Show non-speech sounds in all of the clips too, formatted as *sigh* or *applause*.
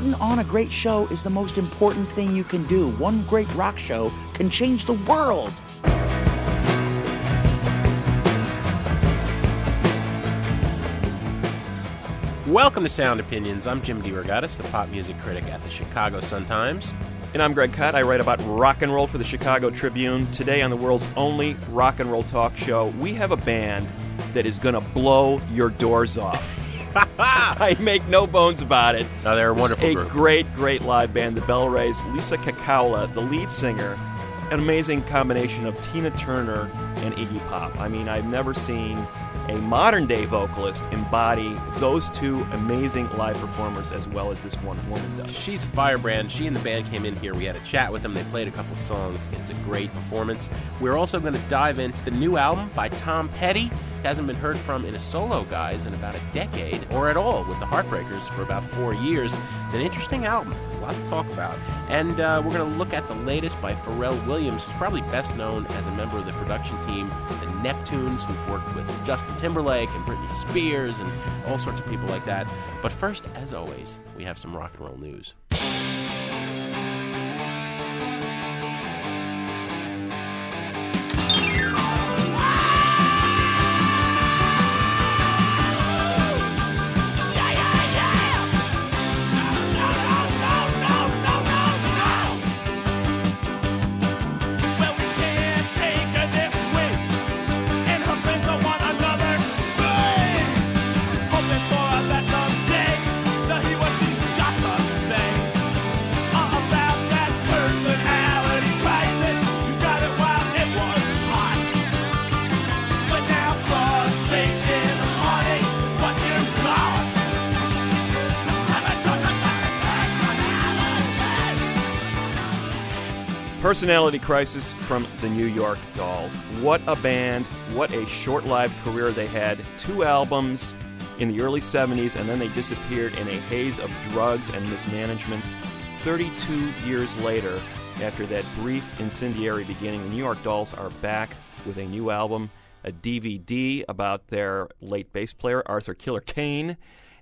Putting on a great show is the most important thing you can do. One great rock show can change the world. Welcome to Sound Opinions. I'm Jim DeRogatis, the pop music critic at the Chicago Sun-Times. And I'm Greg Kot. I write about rock and roll for the Chicago Tribune. Today on the world's only rock and roll talk show, we have a band that is going to blow your doors off. *laughs* I make no bones about it. No, they're a This is wonderful a group. great, great live band. The BellRays, Lisa Kekaula, the lead singer, an amazing combination of Tina Turner and Iggy Pop. I mean, I've never seen a modern day vocalist embody those two amazing live performers as well as this one woman does. She's firebrand. She and the band came in here. We had a chat with them. They played a couple songs. It's a great performance. We're also going to dive into the new album by Tom Petty. Hasn't been heard from in a solo guise in about a decade, or at all with the Heartbreakers for about four years. It's an interesting album. Lot to talk about. And uh, we're going to look at the latest by Pharrell Williams, who's probably best known as a member of the production team, the Neptunes, who've worked with Justin Timberlake and Britney Spears and all sorts of people like that. But first, as always, we have some rock and roll news. Personality Crisis from the New York Dolls. What a band. What a short lived career they had. Two albums in the early 70s, and then they disappeared in a haze of drugs and mismanagement. 32 years later, after that brief incendiary beginning, the New York Dolls are back with a new album, a DVD about their late bass player, Arthur Killer Kane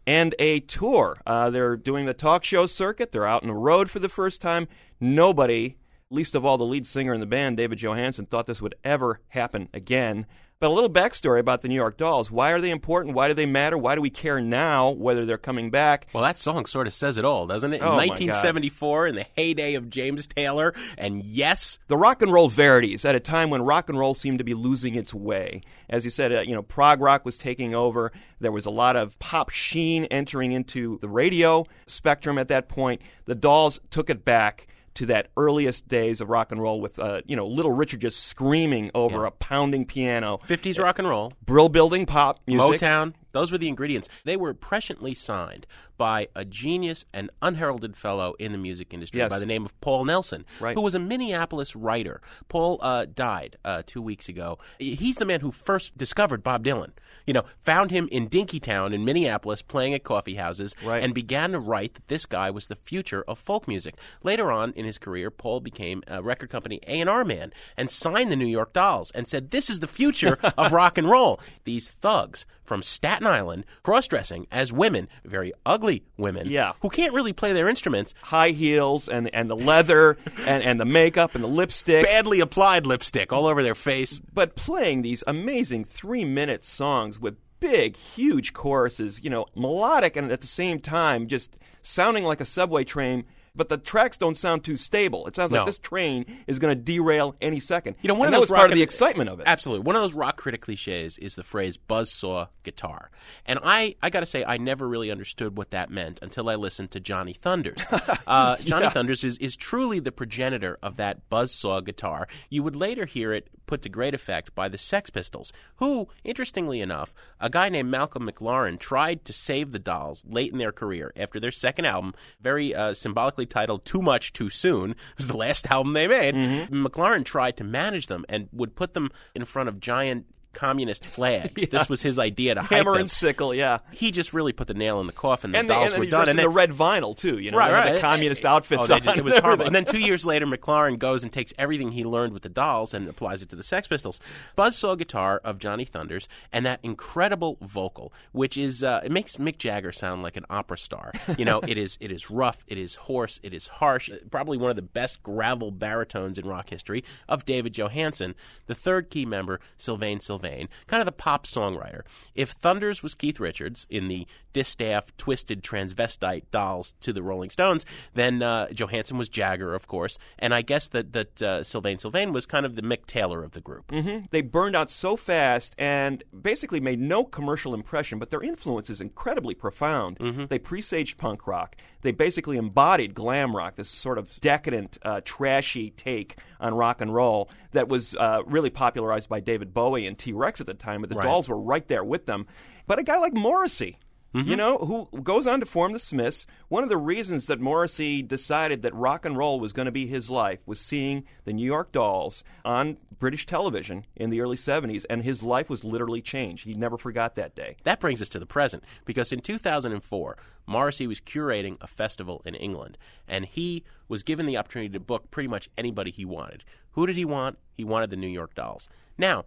and a tour. Uh, they're doing the talk show circuit. They're out on the road for the first time. Nobody, least of all the lead singer in the band, David Johansen, thought this would ever happen again. But a little backstory about the New York Dolls. Why are they important? Why do they matter? Why do we care now whether they're coming back? Well, that song sort of says it all, doesn't it? In Oh, my God. 1974, in the heyday of James Taylor, and yes, the rock and roll verities at a time when rock and roll seemed to be losing its way. As you said, uh, you know, prog rock was taking over. There was a lot of pop sheen entering into the radio spectrum at that point. The Dolls took it back to that earliest days of rock and roll with, uh, you know, Little Richard just screaming over Yeah. a pounding piano. 50s rock and roll, Brill building pop music. Motown, those were the ingredients. They were presciently signed by a genius and unheralded fellow in the music industry Yes. by the name of Paul Nelson, Right. who was a Minneapolis writer. Paul uh, died uh, two weeks ago. He's the man who first discovered Bob Dylan. You know, found him in Dinkytown in Minneapolis playing at coffee houses Right. and began to write that this guy was the future of folk music. Later on in his career, Paul became a record company A&R man and signed the New York Dolls and said, this is the future of *laughs* rock and roll. These thugs from Staten Island cross-dressing as women, very ugly women, Yeah. who can't really play their instruments, High heels and, and the leather *laughs* and, and the makeup and the lipstick. badly applied lipstick all over their face. but playing these amazing three minute songs with big, huge choruses, you know, melodic and at the same time just sounding like a subway train. But the tracks don't sound too stable. It sounds No. like this train is going to derail any second. You know, one and of that those was part rock of the excitement of it. Absolutely. One of those rock critic cliches is the phrase buzzsaw guitar. And I, I got to say, I never really understood what that meant until I listened to Johnny Thunders. *laughs* Uh, Johnny Thunders is, is truly the progenitor of that buzzsaw guitar. You would later hear it put to great effect by the Sex Pistols, who, interestingly enough, a guy named Malcolm McLaren tried to save the Dolls late in their career after their second album, very uh, symbolically titled Too Much Too Soon, was the last album they made. Mm-hmm. McLaren tried to manage them and would put them in front of giant communist flags. *laughs* This was his idea to Hammer and sickle, yeah. He just really put the nail in the coffin. The And, dolls and were done, and then, the red vinyl too. You know, Right, right. The communist outfits Oh, on. did. It was *laughs* horrible. and then two years later, McLaren goes and takes everything he learned with the Dolls and applies it to the Sex Pistols. Buzzsaw guitar of Johnny Thunders and that incredible vocal, which is uh, it makes Mick Jagger sound like an opera star. You know, it is it is rough, it is hoarse, it is harsh. Probably one of the best gravel baritones in rock history of David Johansen, the third key member, Sylvain Sylvain, kind of the pop songwriter. If Thunders was Keith Richards in the distaff, twisted transvestite dolls to the Rolling Stones, then uh, Johansen was Jagger, of course, and I guess that that uh, Sylvain Sylvain was kind of the Mick Taylor of the group. they burned out so fast and basically made no commercial impression, but their influence is incredibly profound. They presaged punk rock. They basically embodied glam rock, this sort of decadent, uh, trashy take on rock and roll that was uh, really popularized by David Bowie and T Rex at the time, but the Right. Dolls were right there with them. But a guy like Morrissey, Mm-hmm. You know, who goes on to form the Smiths. One of the reasons that Morrissey decided that rock and roll was going to be his life was seeing the New York Dolls on British television in the early 70s, and his life was literally changed. He never forgot that day. That brings us to the present because in 2004, Morrissey was curating a festival in England, and he was given the opportunity to book pretty much anybody he wanted. Who did he want? He wanted the New York Dolls. Now,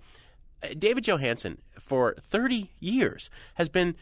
David Johansen, for 30 years, has been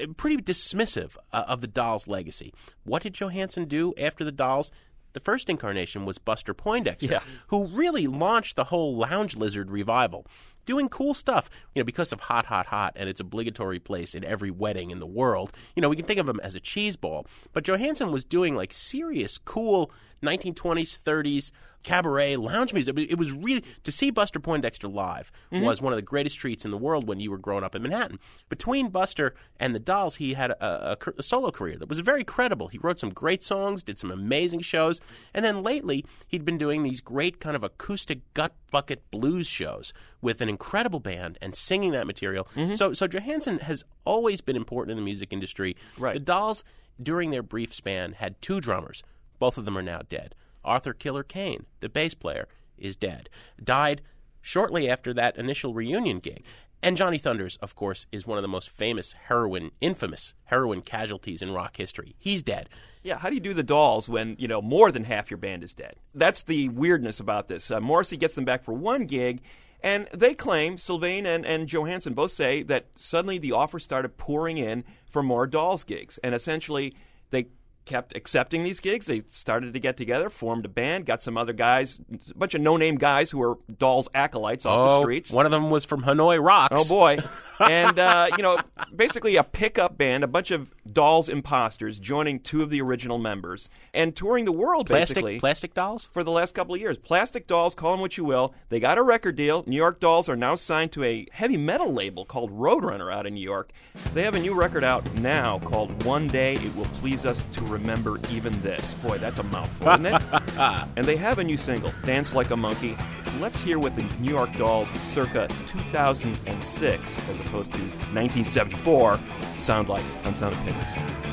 uh, pretty dismissive uh, of the Dolls' legacy. What did Johansen do after the Dolls? The first incarnation was Buster Poindexter, Yeah. who really launched the whole Lounge Lizard revival, doing cool stuff. You know, because of Hot, Hot, Hot and its obligatory place in every wedding in the world. You know, we can think of him as a cheese ball, but Johansen was doing like serious, cool 1920s, 30s cabaret lounge music. It was really to see Buster Poindexter live mm-hmm. was one of the greatest treats in the world when you were growing up in Manhattan. Between Buster and the Dolls, he had a, a, a solo career that was very credible. He wrote some great songs, did some amazing shows, and then lately he'd been doing these great kind of acoustic gut bucket blues shows with an incredible band and singing that material. Mm-hmm. So, so Johansen has always been important in the music industry. Right. The Dolls, during their brief span, had two drummers. Both of them are now dead. Arthur Killer Kane, the bass player, is dead. Died shortly after that initial reunion gig. And Johnny Thunders, of course, is one of the most famous heroin, infamous heroin casualties in rock history. He's dead. Yeah, how do you do the dolls when, you know, more than half your band is dead? That's the weirdness about this. Uh, Morrissey gets them back for one gig, and they claim, Sylvain and, and Johansen both say, that suddenly the offers started pouring in for more dolls gigs. And essentially, they kept accepting these gigs. They started to get together, formed a band, got some other guys, a bunch of no name guys who were dolls acolytes off the streets. one of them was from Hanoi Rocks. Oh boy! *laughs* and uh, you know, basically a pickup band, a bunch of dolls imposters joining two of the original members and touring the world Plastic, basically plastic dolls? for the last couple of years. Plastic Dolls, call them what you will. They got a record deal. New York Dolls are now signed to a heavy metal label called Roadrunner out in New York. They have a new record out now called One Day It Will Please Us to Remember Even This. Boy, that's a mouthful, isn't it? *laughs* and they have a new single, Dance Like a Monkey. Let's hear what the New York Dolls circa 2006, as opposed to 1974, sound like on Sound Opinions.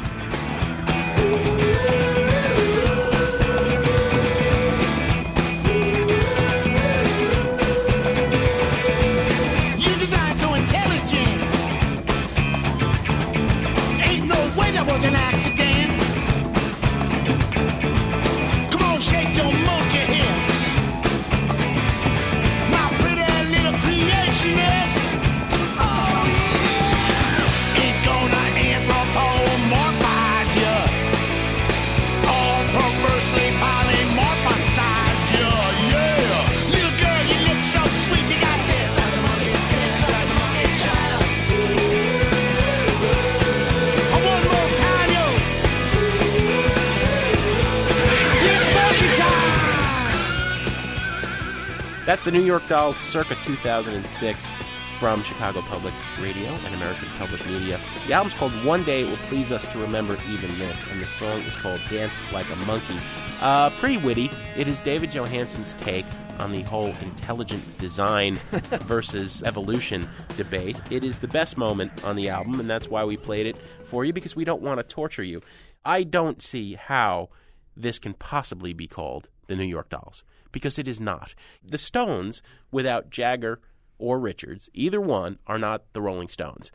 That's the New York Dolls circa 2006 from Chicago Public Radio and American Public Media. The album's called One Day It Will Please Us to Remember Even This, and the song is called Dance Like a Monkey. Uh, pretty witty. It is David Johansen's take on the whole intelligent design *laughs* versus evolution debate. It is the best moment on the album, and that's why we played it for you because we don't want to torture you. I don't see how this can possibly be called the New York Dolls because it is not. The Stones, without Jagger or Richards, either one, are not the Rolling Stones.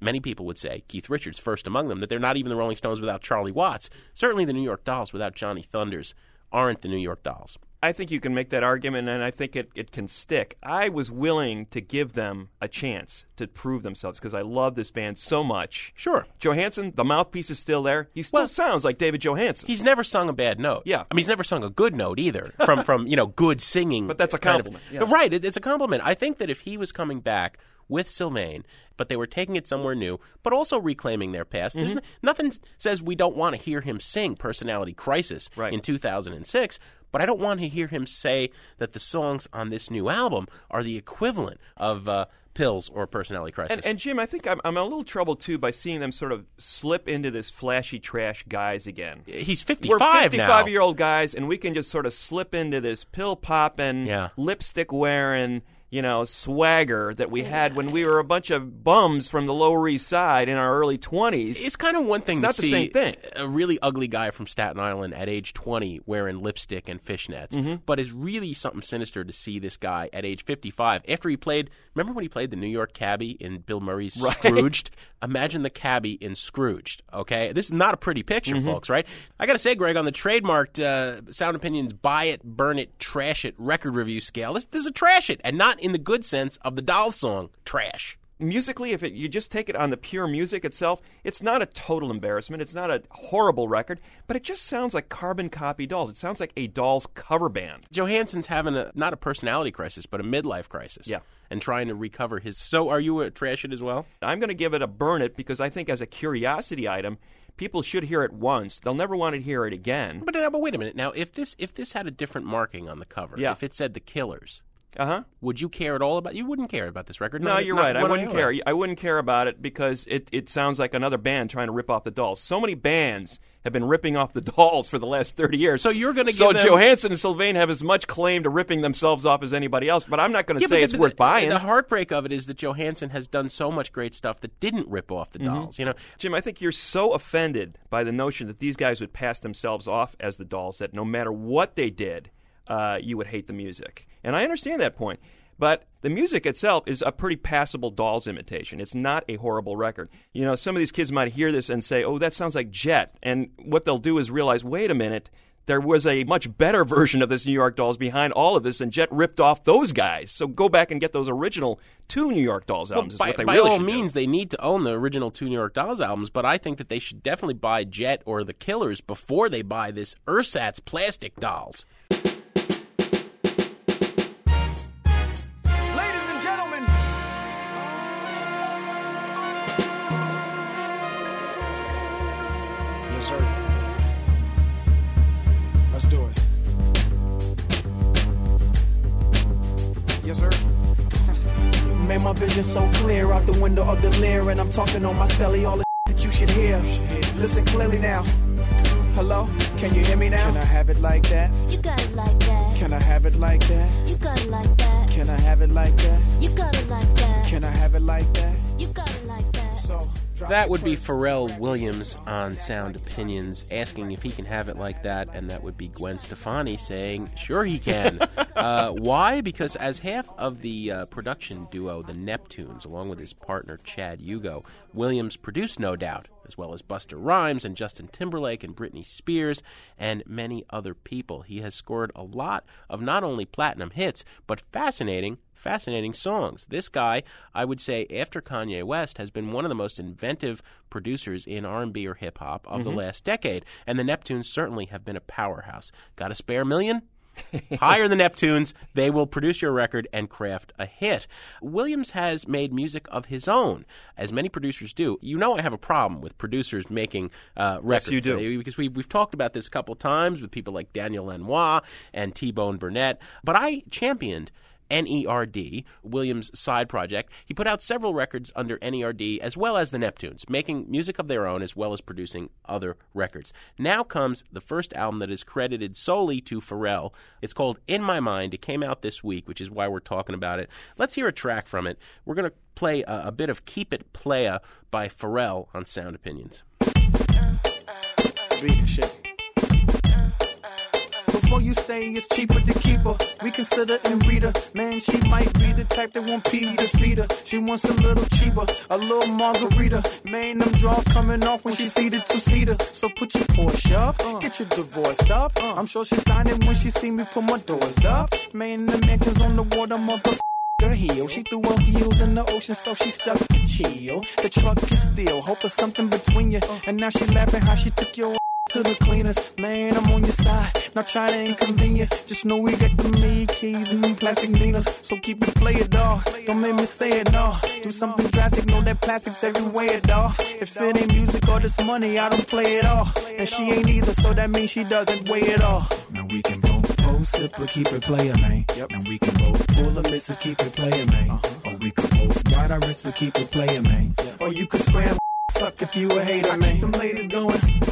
Many people would say, Keith Richards first among them, that they're not even the Rolling Stones without Charlie Watts. Certainly the New York Dolls without Johnny Thunders aren't the New York Dolls. I think you can make that argument, and I think it, it can stick. I was willing to give them a chance to prove themselves because I love this band so much. Sure. Johansen, the mouthpiece is still there. He still Well- sounds like David Johansen. He's never sung a bad note. Yeah. I mean, he's never sung a good note either. From from you know good singing. *laughs* But that's a kind of- compliment, yeah. Right. It, it's a compliment. I think that if he was coming back with Sylvain, but they were taking it somewhere new, but also reclaiming their past. Mm-hmm. Nothing says we don't want to hear him sing "Personality Crisis" Right. in 2006. But I don't want to hear him say that the songs on this new album are the equivalent of uh, "Pills" or "Personality Crisis." And, and Jim, I think I'm, I'm a little troubled too by seeing them sort of slip into this flashy trash guys again. he's 55 We're now. 55 year old guys, and we can just sort of slip into this pill popping, Yeah. lipstick wearing, you know, swagger that we had when we were a bunch of bums from the Lower East Side in our early 20s. It's kind of one thing It's to not the see same thing. a really ugly guy from Staten Island at age 20 wearing lipstick and fishnets, but it's really something sinister to see this guy at age 55 after he played. Remember when he played the New York cabbie in Bill Murray's *laughs* Scrooged? Imagine the cabbie in Scrooged. Okay, this is not a pretty picture, folks. Right? I got to say, Greg, on the trademarked uh, Sound Opinions buy it, burn it, trash it record review scale, this, this is a trash it, and not in the good sense of the doll song trash. musically, if it, you just take it on the pure music itself, it's not a total embarrassment. It's not a horrible record, but it just sounds like carbon copy dolls. It sounds like a Dolls cover band. Johansen's having a not a personality crisis, but a midlife crisis. Yeah. And trying to recover his. So, are you a trash it as well? I'm going to give it a burn it because I think as a curiosity item, people should hear it once. They'll never want to hear it again. But, but wait a minute. Now, if this if this had a different marking on the cover, Yeah. if it said the Killers, Uh huh. would you care at all about? You wouldn't care about this record. No, not- you're not right. I wouldn't care. I wouldn't care about it because it, it sounds like another band trying to rip off the dolls. So many bands have been ripping off the *laughs* dolls for the last 30 years. So you're gonna So give them- Johansen and Sylvain have as much claim to ripping themselves off as anybody else, but I'm not going to Yeah, say the- it's but worth buying. The heartbreak of it is that Johansen has done so much great stuff that didn't rip off the Mm-hmm. dolls. You know, Jim, I think you're so offended by the notion that these guys would pass themselves off as the dolls that no matter what they did, uh, you would hate the music. And I understand that point. But the music itself is a pretty passable Dolls imitation. It's not a horrible record. You know, some of these kids might hear this and say, oh, that sounds like Jet. And what they'll do is realize, wait a minute, there was a much better *laughs* version of this New York Dolls behind all of this, and Jet ripped off those guys. So go back and get those original two New York Dolls albums. is by, what they by really all should do. means, they need to own the original two New York Dolls albums, but I think that they should definitely buy Jet or the Killers before they buy this Ersatz plastic dolls. Vision so clear out the window of the leer, and I'm talking on my celly, all the that you should hear. Listen clearly now. Hello, can you hear me now? Can I have it like that? You got it like that. Can I have it like that? You got it like that. Can I have it like that? You got it like that. Can I have it like that? You got it like that. So drop That would be Pharrell. Williams on Sound Opinions asking if he can have it like that, and that would be Gwen Stefani saying, sure he can. *laughs* uh, why? Because as half of the uh, production duo, the Neptunes, along with his partner Chad Hugo, Williams produced No Doubt, as well as Busta Rhymes and Justin Timberlake and Britney Spears and many other people. He has scored a lot of not only platinum hits, but fascinating fascinating songs. This guy, I would say, after Kanye West, has been one of the most inventive producers in R&B or hip hop of the last decade, and the Neptunes certainly have been a powerhouse. Got a spare million? Hire the Neptunes. They will produce your record and craft a hit. Williams has made music of his own, as many producers do. You know, I have a problem with producers making uh, records. you do. Because we've, we've talked about this a couple times with people like Daniel Lanois and T Bone Burnett. But I championed NERD, Williams' side project. He put out several records under NERD as well as the Neptunes, making music of their own as well as producing other records. Now comes the first album that is credited solely to Pharrell. It's called In My Mind. It came out this week, which is why we're talking about it. Let's hear a track from it. We're going to play a, a bit of Keep It Playa by Pharrell on Sound Opinions. Reading shit. Before you say it's cheaper to keep her, We consider and read her. Man, she might be the type that want P to feed her. She wants a little cheaper, a little margarita. Man, them draws coming off when she see the two seater. So put your Porsche up, uh. get your divorce up. Uh. I'm sure she signed it when she see me put my doors up. Man, the mansion's on the water, mother her heel. She threw her heels in the ocean, so she stuck to chill. The truck is still, hope there's something between you. Uh. And now she laughing how she took your to the cleaners. Man, I'm on your side, not trying to inconvenience. Just know we got the made keys and them plastic needles. So keep it play it, dawg. Don't make me say it, no. Do something drastic, know that plastic's everywhere, dawg. If it ain't music or this money, I don't play it all. And she ain't either, so that means she doesn't weigh it all. Now we can both both sip or keep it player, man. Yep. And we can both pull a missus, keep it player, man. Uh-huh. Or we can both ride our wrists, keep it player, man. Or you could scram suck if you a hater, man. Them ladies going.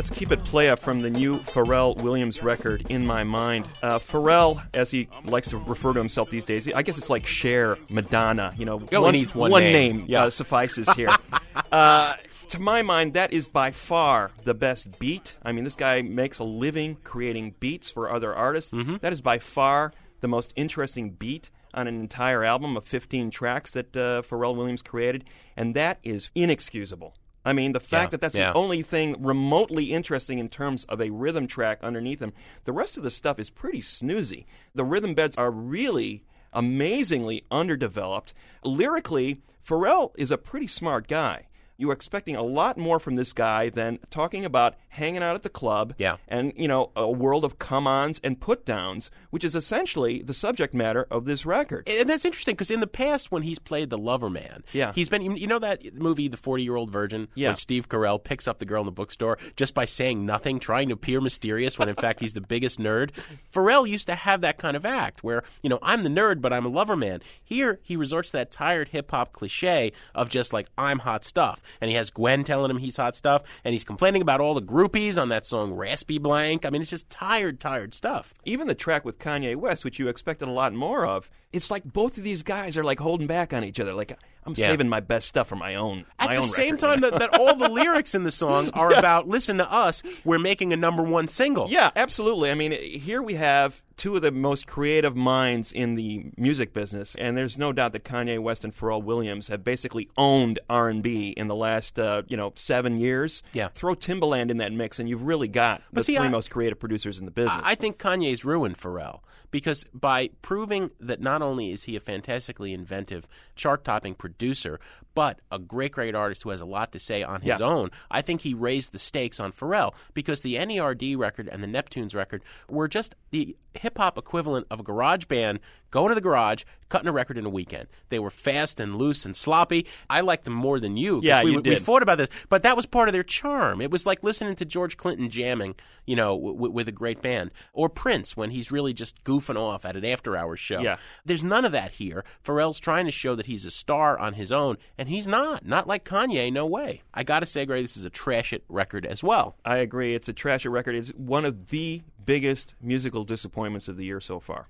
Let's Keep It Playa from the new Pharrell Williams record, In My Mind. Uh, Pharrell, as he likes to refer to himself these days, I guess it's like Cher, Madonna. You know, only needs one name, name. Yeah. uh, suffices here. *laughs* uh, to my mind, that is by far the best beat. I mean, this guy makes a living creating beats for other artists. Mm-hmm. That is by far the most interesting beat on an entire album of 15 tracks that uh, Pharrell Williams created, and that is inexcusable. I mean, the fact Yeah, that that's yeah. the only thing remotely interesting in terms of a rhythm track underneath him, the rest of the stuff is pretty snoozy. The rhythm beds are really amazingly underdeveloped. Lyrically, Pharrell is a pretty smart guy. You're expecting a lot more from this guy than talking about hanging out at the club Yeah. and, you know, a world of come ons and put downs, which is essentially the subject matter of this record. And that's interesting because in the past, when he's played the lover man, Yeah. he's been. You know that movie, The Forty Year Old Virgin, Yeah. when Steve Carell picks up the girl in the bookstore just by saying nothing, trying to appear mysterious when in fact he's the biggest nerd. *laughs* Pharrell used to have that kind of act where you know I'm the nerd, but I'm a lover man. Here he resorts to that tired hip hop cliche of just like I'm hot stuff, and he has Gwen telling him he's hot stuff, and he's complaining about all the groupies on that song Raspy Blank. I mean, it's just tired, tired stuff. even the track with Kanye West, which you expected a lot more of, it's like both of these guys are like holding back on each other. Like I'm Yeah. saving my best stuff for my own. At my the own same time that, that all the *laughs* lyrics in the song are about listen to us, we're making a number one single. Yeah, absolutely. I mean, here we have two of the most creative minds in the music business, and there's no doubt that Kanye West and Pharrell Williams have basically owned R&B in the last, uh, you know, seven years. Yeah. Throw Timbaland in that mix, and you've really got the see, three I- most creative producers in the business. I I think Kanye's ruined Pharrell because by proving that not only is he a fantastically inventive, chart topping producer, but a great, great artist who has a lot to say on his Yeah. own, I think he raised the stakes on Pharrell because the NERD record and the Neptunes record were just the hip hop equivalent of a garage band going to the garage, cutting a record in a weekend. They were fast and loose and sloppy. I liked them more than you. Yeah, we, you we fought about this, but that was part of their charm. It was like listening to George Clinton jamming, you know, w- with a great band, or Prince when he's really just goofing off at an after-hours show. Yeah. There's none of that here. Pharrell's trying to show that he's a star on his own, and he's not. Not like Kanye, no way. I gotta say, Greg, this is a trash it record as well. I agree. It's a trashy record. It's one of the biggest musical disappointments of the year so far.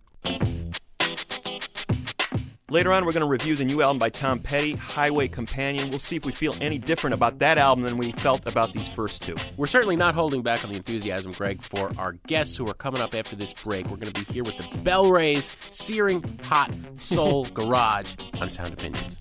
Later on, we're going to review the new album by Tom Petty, Highway Companion. We'll see if we feel any different about that album than we felt about these first two. We're certainly not holding back on the enthusiasm, Greg, for our guests who are coming up after this break. We're going to be here with the BellRays, searing hot soul garage on Sound Opinions.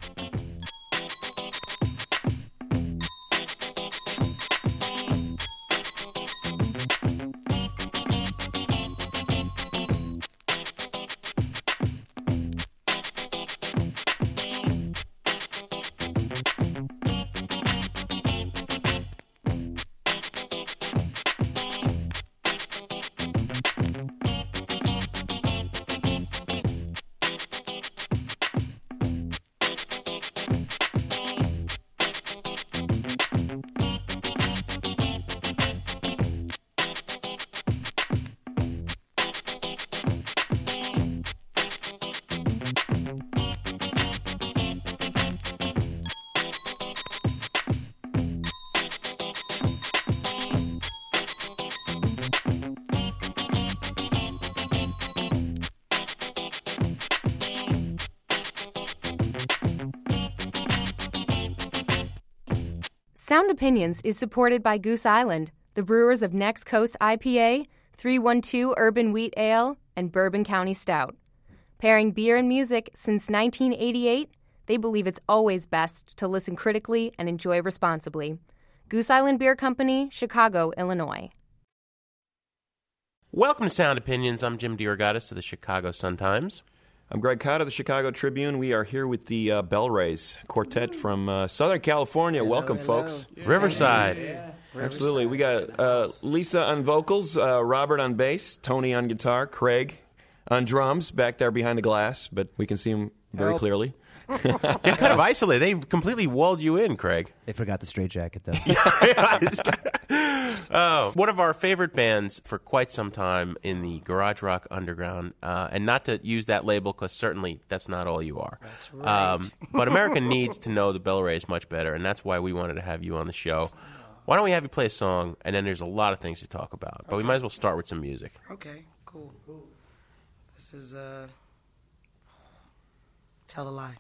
Opinions is supported by Goose Island, the brewers of Next Coast IPA, 312 Urban Wheat Ale, and Bourbon County Stout. Pairing beer and music since 1988, they believe it's always best to listen critically and enjoy responsibly. Goose Island Beer Company, Chicago, Illinois. Welcome to Sound Opinions. I'm Jim DeRogatis of the Chicago Sun-Times. I'm Greg Kot of the Chicago Tribune. We are here with the uh, BellRays quartet from uh, Southern California. Welcome, folks. Riverside. Absolutely. We got uh, Lisa on vocals, uh, Robert on bass, Tony on guitar, Craig on drums back there behind the glass, but we can see him very clearly. *laughs* They're kind of isolated. They completely walled you in, Craig. They forgot the straight jacket though. *laughs* *laughs* oh, one of our favorite bands for quite some time in the garage rock underground, uh, and not to use that label because certainly that's not all you are. That's right. Um, but America needs to know the BellRays much better, and that's why we wanted to have you on the show. Why don't we have you play a song, and then there's a lot of things to talk about, but we might as well start with some music. Okay, cool. This is uh Tell a Lie.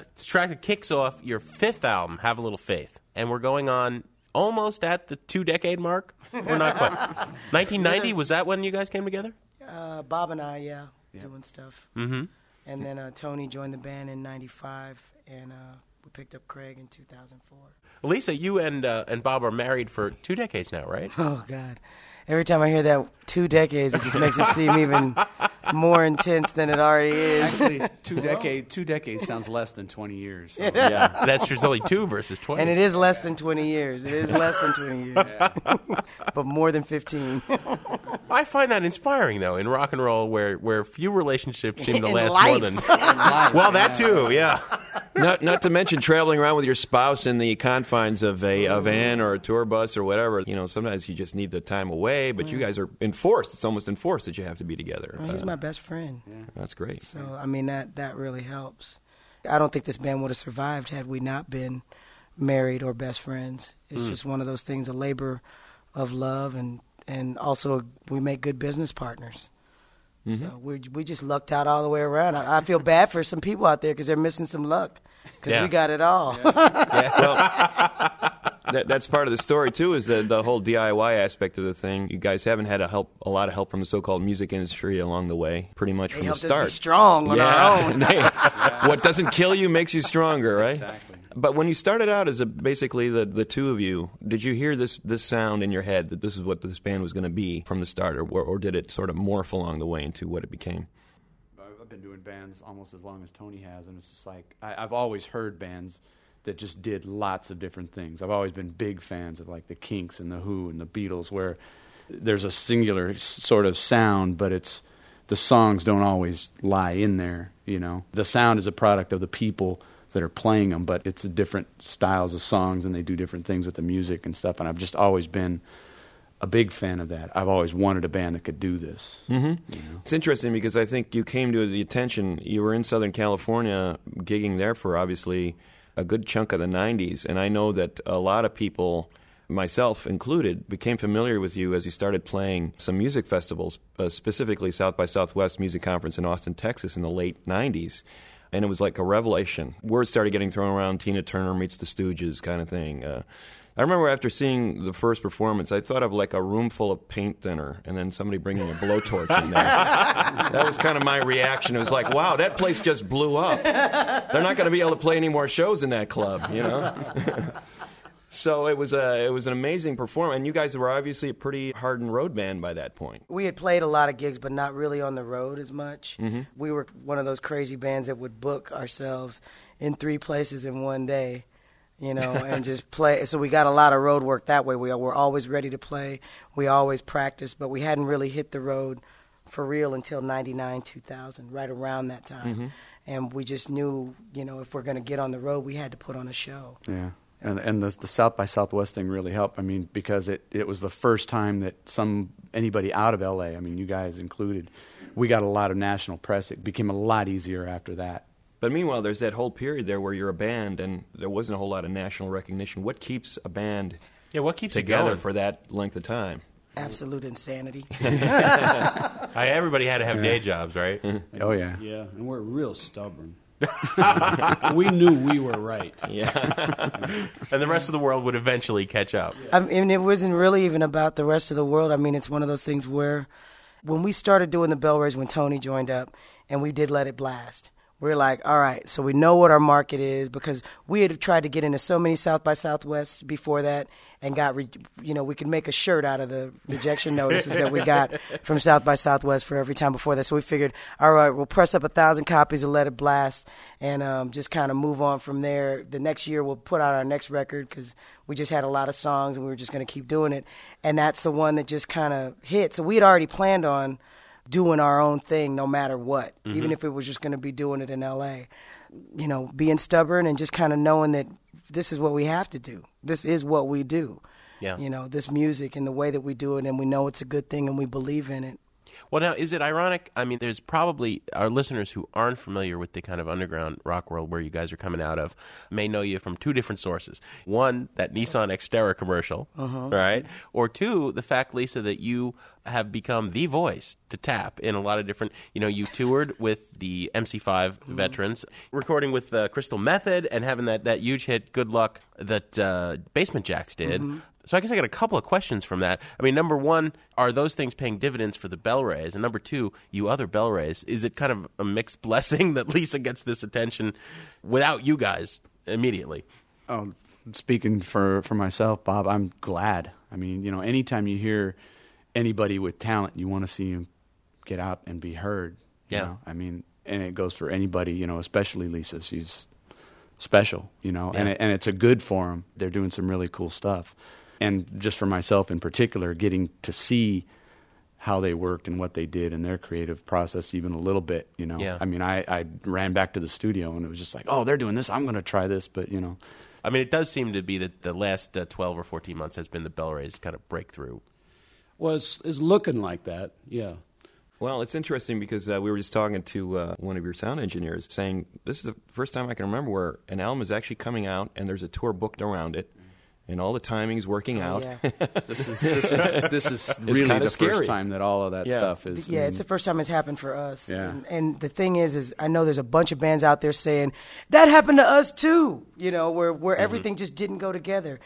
Uh, the track that kicks off your fifth album, Have a Little Faith. And we're going on almost at the two decade mark. We're not quite. *laughs* 1990, was that when you guys came together? Uh, Bob and I, yeah, doing stuff. Mm-hmm. And then uh, Tony joined the band in '95, and uh, we picked up Craig in 2004. Lisa, you and uh, and Bob are married for two decades now, right? *laughs* Oh God! Every time I hear that two decades, it just makes it seem even more intense than it already is. Actually, *laughs* two decade two decades sounds less than twenty years. So. yeah, that's true. It's only two versus 20. and it is less than 20 years. It is less than 20 years, *laughs* but more than 15. I find that inspiring, though, in rock and roll, where where few relationships seem *laughs* to In last more than. life, well, that too, yeah. Not not to mention traveling around with your spouse in the confines of a, a van or a tour bus or whatever. You know, sometimes you just need the time away, but you guys are enforced. It's almost enforced that you have to be together. Well, he's Uh, my best friend. That's great. So I mean that that really helps. I don't think this band would have survived had we not been married or best friends. It's Mm. just one of those things, a labor of love, and and also we make good business partners. Mm-hmm. So we we just lucked out all the way around. I, I feel bad for some people out there because they're missing some luck because Yeah. we got it all. that, that's part of the story too. Is the the whole DIY aspect of the thing. You guys haven't had a help a lot of help from the so-called music industry along the way. Pretty much They from the helped us be start. strong on yeah. our own. *laughs* They- what doesn't kill you makes you stronger, right? Exactly. But when you started out as a, basically the, the two of you, did you hear this, this sound in your head that this is what this band was going to be from the start, or, or did it sort of morph along the way into what it became? Been doing bands almost as long as Tony has, and it's just like I, I've always heard bands that just did lots of different things. I've always been big fans of like the Kinks and the Who and the Beatles, where there's a singular sort of sound, but it's the songs don't always lie in there. You know, the sound is a product of the people that are playing them, but it's different styles of songs, and they do different things with the music and stuff. And I've just always been a big fan of that. I've always wanted a band that could do this. Mm-hmm. It's interesting because I think you came to the attention. You were in Southern California, gigging there for obviously a good chunk of the '90s, and I know that a lot of people, myself included, became familiar with you as you started playing some music festivals, uh, specifically South by Southwest Music Conference in Austin, Texas, in the late '90s. And it was like a revelation. Words started getting thrown around Tina Turner meets the Stooges kind of thing. Uh, I remember after seeing the first performance, I thought of like a room full of paint thinner and then somebody bringing a blowtorch in there. *laughs* that was kind of my reaction. It was like, wow, that place just blew up. They're not going to be able to play any more shows in that club, you know? *laughs* so it was, a, it was an amazing performance. And you guys were obviously a pretty hardened road band by that point. we had played a lot of gigs, but not really on the road as much. Mhm. We were one of those crazy bands that would book ourselves in three places in one day, you know, *laughs* and just play. So we got a lot of road work that way. We were always ready to play. We always practiced, but we hadn't really hit the road for real until 99, 2000, right around that time. Mhm. And we just knew, you know, if we're going to get on the road, we had to put on a show. Yeah, and and the the South by Southwest thing really helped. I mean, because it it was the first time that some anybody out of L.A. I mean, you guys included, we got a lot of national press. It became a lot easier after that. But meanwhile, there's that whole period there where you're a band and there wasn't a whole lot of national recognition. What keeps a band Yeah, what keeps together for that length of time? Absolute insanity. *laughs* I, everybody had to have day jobs, right? *laughs* Oh yeah. Yeah, and we're real stubborn. *laughs* we knew we were right. Yeah. and the rest of the world would eventually catch up. I mean, it wasn't really even about the rest of the world. I mean, it's one of those things where when we started doing the BellRays, when Tony joined up, and we did Let It Blast, we're like, all right, so we know what our market is because we had tried to get into so many South by Southwest before that and got, re- you know, we could make a shirt out of the rejection notices that we got *laughs* from South by Southwest for every time before that. So we figured, all right, we'll press up a thousand copies of Let It Blast and um, just kind of move on from there. The next year we'll put out our next record because we just had a lot of songs and we were just going to keep doing it. And that's the one that just kind of hit. So we had already planned on doing our own thing no matter what, even Mhm. if it was just going to be doing it in LA. You know, being stubborn and just kind of knowing that this is what we have to do. This is what we do. Yeah. You know, this music and the way that we do it, and we know it's a good thing and we believe in it. Well, now, is it ironic? I mean, there's probably our listeners who aren't familiar with the kind of underground rock world where you guys are coming out of may know you from two different sources. One, that Nissan Xterra commercial, Uh-huh. right? Or two, the fact, Lisa, that you have become the voice to tap in a lot of different. You know, you toured *laughs* with the MC5 veterans, recording with uh, Crystal Method, and having that that huge hit, "Good Luck," that uh, Basement Jaxx did. Mhm. So I guess I got a couple of questions from that. I mean, number one, are those things paying dividends for the BellRays? And number two, you other BellRays, is it kind of a mixed *laughs* blessing that Lisa gets this attention without you guys immediately? Oh, speaking for for myself, Bob, I'm glad. I mean, you know, anytime you hear anybody with talent, you want to see him get out and be heard. you Yeah. know? I mean, and it goes for anybody, you know, especially Lisa. She's special, you know, and it, and it's a good for them. They're doing some really cool stuff, and just for myself in particular, getting to see how they worked and what they did and their creative process even a little bit. You know, Yeah. I mean, I, I ran back to the studio and it was just like, oh, they're doing this. I'm going to try this, but you know, I mean, it does seem to be that the last uh, 12 or 14 months has been the BellRays kind of breakthrough. Well, it's, it's looking like that. Yeah. Well, it's interesting because uh, we were just talking to uh, one of your sound engineers saying this is the first time I can remember where an album is actually coming out and there's a tour booked around it. And all the timing's working out. yeah. *laughs* this is this is this is It's really kinda the scary. first time that all of that Yeah. stuff is. Yeah, it's the first time it's happened for us. Yeah. And, and the thing is, is I know there's a bunch of bands out there saying that happened to us too. You know, where where Mm-hmm. everything just didn't go together.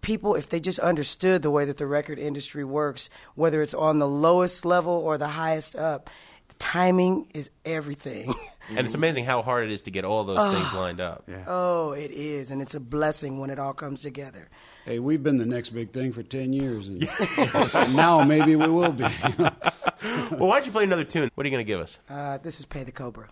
People, if they just understood the way that the record industry works, whether it's on the lowest level or the highest up, timing is everything. *laughs* And it's amazing how hard it is to get all those things lined up. oh, it is, and it's a blessing when it all comes together. Hey, we've been the next big thing for 10 years. And *laughs* *laughs* now maybe we will be. *laughs* well, why don't you play another tune? What are you going to give us? Uh, this is Pay the Cobra.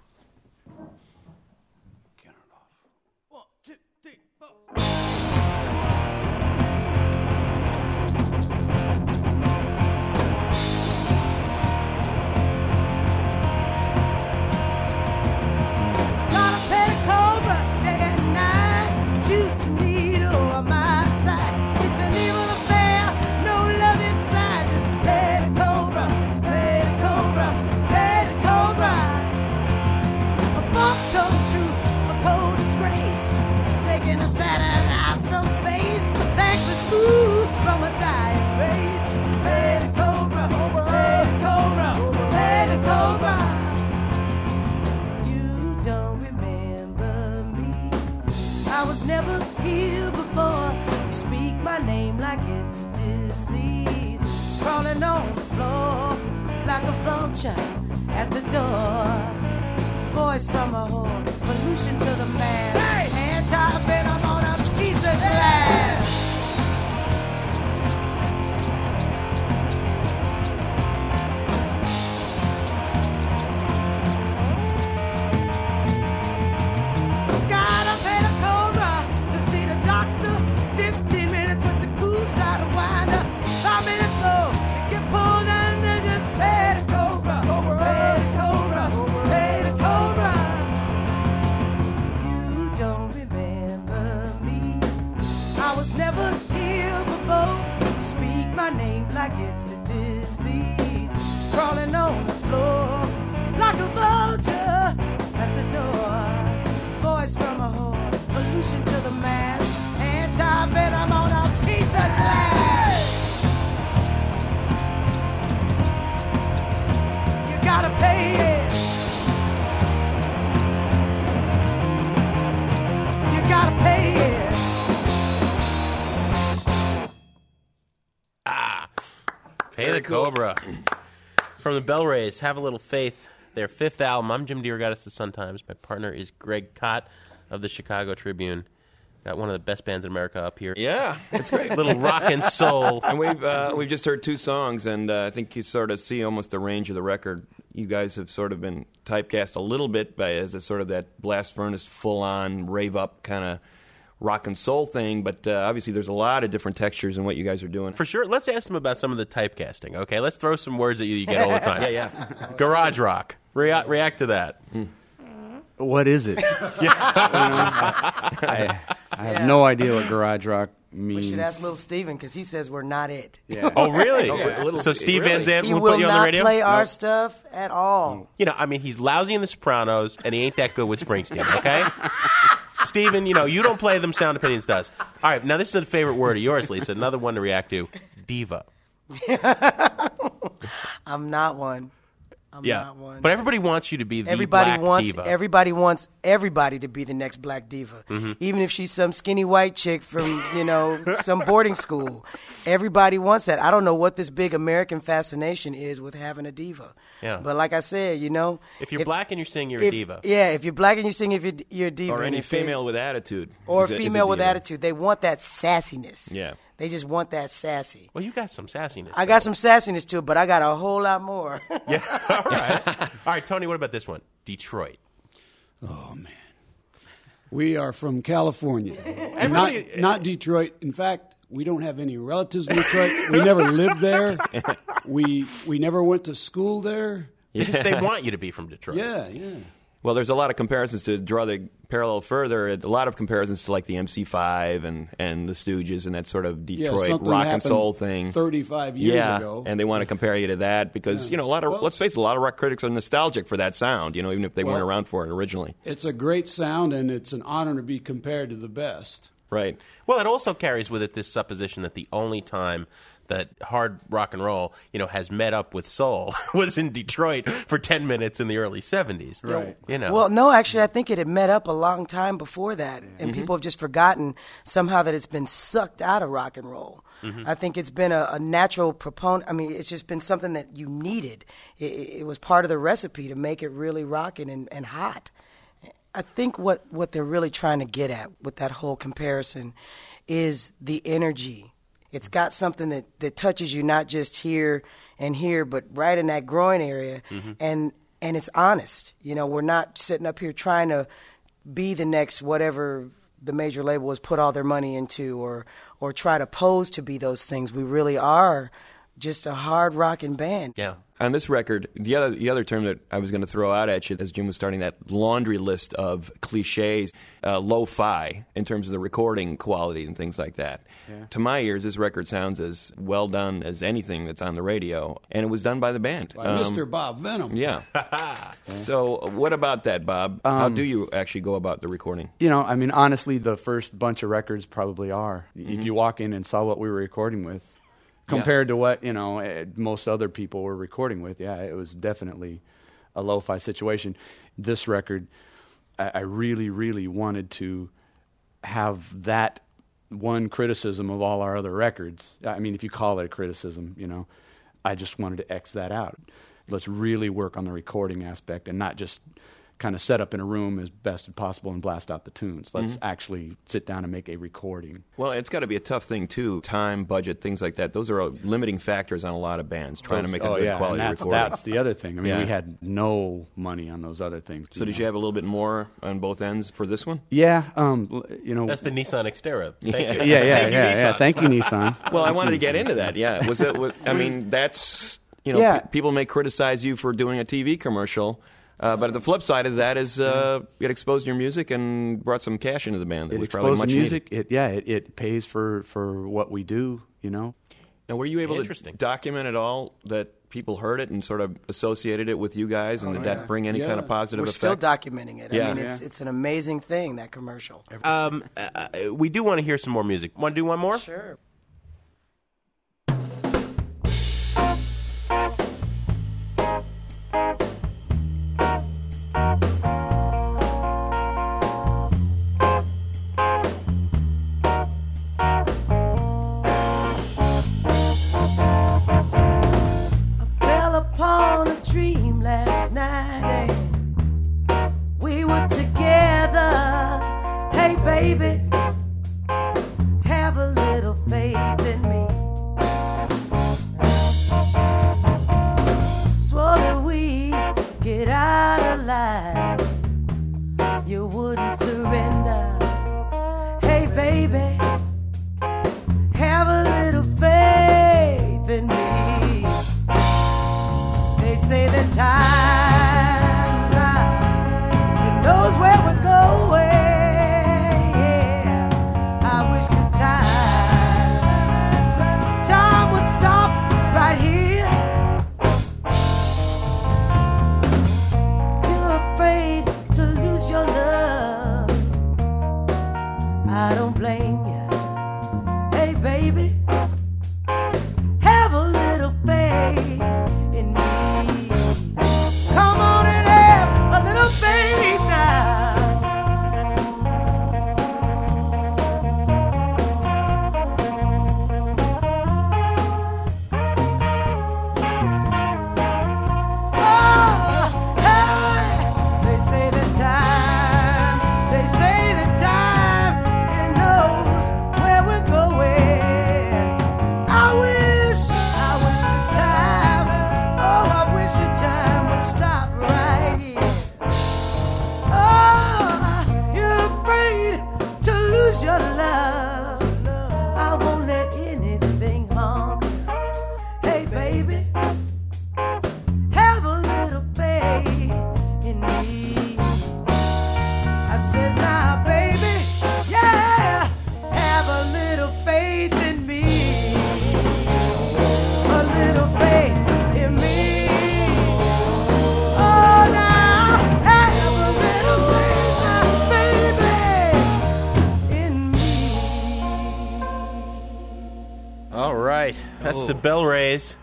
Like it's a disease. Crawling on the floor like a vulture at the door. Voice from a whore, pollution to the man. Anti-venom on a piece of glass. The Cobra. From the BellRays, Have a Little Faith, their fifth album. I'm Jim DeRogatis, the Sun Times. My partner is Greg Kot of the Chicago Tribune. Got one of the best bands in America up here. Yeah, it's great. Little rock and soul. *laughs* And we've uh, we've just heard two songs, and uh, I think you sort of see almost the range of the record. You guys have sort of been typecast a little bit by as a sort of that blast furnace, full on rave up kind of rock and soul thing. But uh, obviously, there's a lot of different textures in what you guys are doing. For sure. Let's ask them about some of the typecasting, okay? Let's throw some words at you that you get all the *laughs* time. Yeah, yeah. Garage rock. Rea- react to that. What is it? *laughs* I, I have Yeah. no idea what garage rock means. We should ask Little Steven because he says we're not it. Yeah. Oh, really? *laughs* Yeah. So Steve really? Van Zandt will put you on the radio? play our Nope. stuff at all. You know, I mean, he's lousy in The Sopranos, and he ain't that good with Springsteen, okay? Steven, you know, you don't play them, Sound Opinions does. All right, now this is a favorite word of yours, Lisa. Another one to react to diva. *laughs* I'm not one. I'm yeah. not one. But everybody wants you to be the everybody black wants diva. everybody wants everybody to be the next black diva, Mm-hmm. even if she's some skinny white chick from you know *laughs* some boarding school. Everybody wants that. I don't know what this big American fascination is with having a diva. Yeah. But like I said, you know, if you're black and you're singing, you're a diva. Yeah, if you're black and you sing, if you're, you're a diva, or any female with attitude, or a- is a female with attitude, they want that sassiness. Yeah. They just want that sassy. Well, you got some sassiness. I got some sassiness too, but I got a whole lot more. *laughs* Yeah. *laughs* All right. All right, Tony, what about this one? Detroit. Oh man, we are from California, *laughs* and Everybody- not not Detroit. In fact, We don't have any relatives in Detroit. We never lived there. We we never went to school there. They, just, they want you to be from Detroit. Yeah, yeah. Well, there's a lot of comparisons to draw the parallel further. A lot of comparisons to like the MC5 and, and the Stooges and that sort of Detroit something rock and soul thing. 35 years yeah, ago. and they want to compare you to that because you know a lot of let's face it, a lot of rock critics are nostalgic for that sound. You know, even if they weren't around for it originally. It's a great sound, and it's an honor to be compared to the best. Right. Well, it also carries with it this supposition that the only time that hard rock and roll, you know, has met up with soul *laughs* was in Detroit for 10 minutes in the early 70s. Right. You know. Well, no, actually, I think it had met up a long time before that, and Mhm. people have just forgotten somehow that it's been sucked out of rock and roll. Mhm. I think it's been a, a natural proponent. I mean, it's just been something that you needed. It, it it was part of the recipe to make it really rocking and, and hot. I think what, what they're really trying to get at with that whole comparison is the energy. It's got something that, that touches you not just here and here, but right in that groin area. Mhm. And and it's honest. You know, we're not sitting up here trying to be the next whatever the major label has put all their money into or or try to pose to be those things. We really are just a hard rocking band. Yeah. On this record, the other the other term that I was going to throw out at you as Jim was starting that laundry list of cliches, uh, lo-fi in terms of the recording quality and things like that. Yeah. To my ears, this record sounds as well done as anything that's on the radio, and it was done by the band, By Um, Mr. Bob Vennum. Yeah. *laughs* so, what about that, Bob? How Um, do you actually go about the recording? You know, I mean, honestly, the first bunch of records probably are. Mm-hmm. If you walk in and saw what we were recording with, compared to what you know eh, most other people were recording with, yeah, it was definitely a lo-fi situation. This record, I, I really, really wanted to have that one criticism of all our other records. I mean, if you call it a criticism, you know, I just wanted to X that out. Let's really work on the recording aspect and not just kind of set up in a room as best as possible and blast out the tunes. Let's Mhm. actually sit down and make a recording. Well, it's got to be a tough thing too. Time, budget, things like that. Those are uh, limiting factors on a lot of bands trying to make a oh, good yeah, quality and that's, recording. That's the other thing. I mean, Yeah. we had no money on those other things. So did you have a little bit more on both ends for this one? Yeah, um, you know, That's the Nissan Xterra. *laughs* Thank Yeah. you. Yeah, yeah, Thank you, yeah, yeah. Nissan. Thank you, Nissan. *laughs* Well, I wanted to get into that. Yeah, was it? Was, I mean, that's you know, Yeah. pe- people may criticize you for doing a TV commercial, uh, but the flip side of that is uh, it exposed your music and brought some cash into the band. That It was probably exposed much the needed. music. It, yeah, it, it pays for, for what we do, you know. Now, were you able to document at all that people heard it and sort of associated it with you guys, and Oh, did yeah. that bring any kind of Yeah. positive We're effect? still documenting it. Yeah. I mean, it's it's an amazing thing that commercial. Um, uh, uh, we do want to hear some more music. Want to do one more? Sure.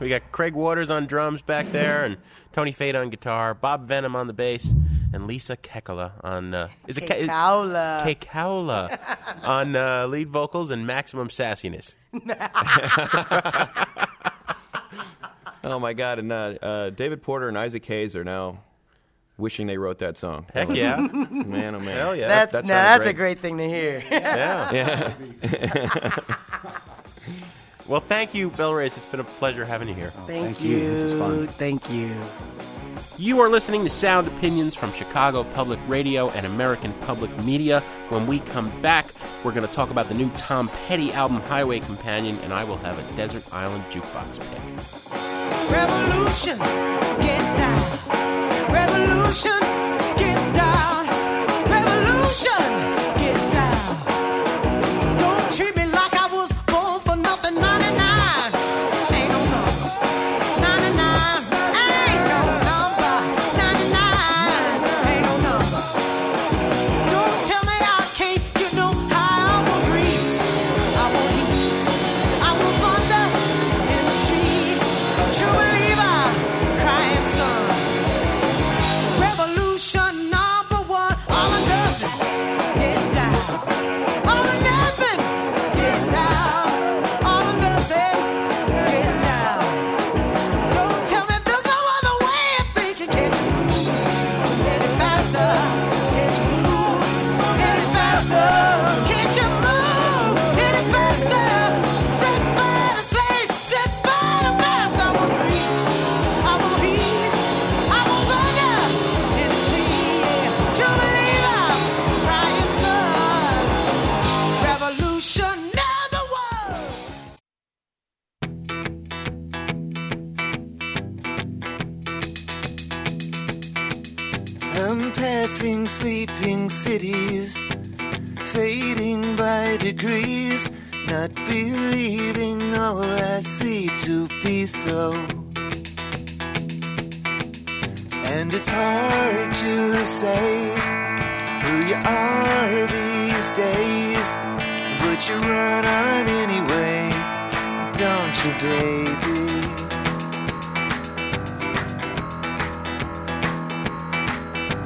We got Craig Waters on drums back there, and Tony Fate on guitar, Bob Vennum on the bass, and Lisa Kekala on uh, is it Ke- Kekaula. Kekaula *laughs* on uh, lead vocals and maximum sassiness. *laughs* *laughs* Oh my God! And uh, uh, David Porter and Isaac Hayes are now wishing they wrote that song. Heck That yeah. man! Oh man! Hell yeah. That's That now, that's great. a great thing to hear. Yeah. Yeah. Well, thank you, BellRays. It's been a pleasure having you here. Thank, Thank you. This is fun. Thank you. You are listening to Sound Opinions from Chicago Public Radio and American Public Media. When we come back, we're going to talk about the new Tom Petty album, Highway Companion, and I will have a Desert Island Jukebox pick. Revolution, get down. Revolution,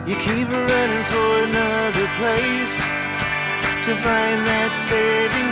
You keep running for another place to find that saving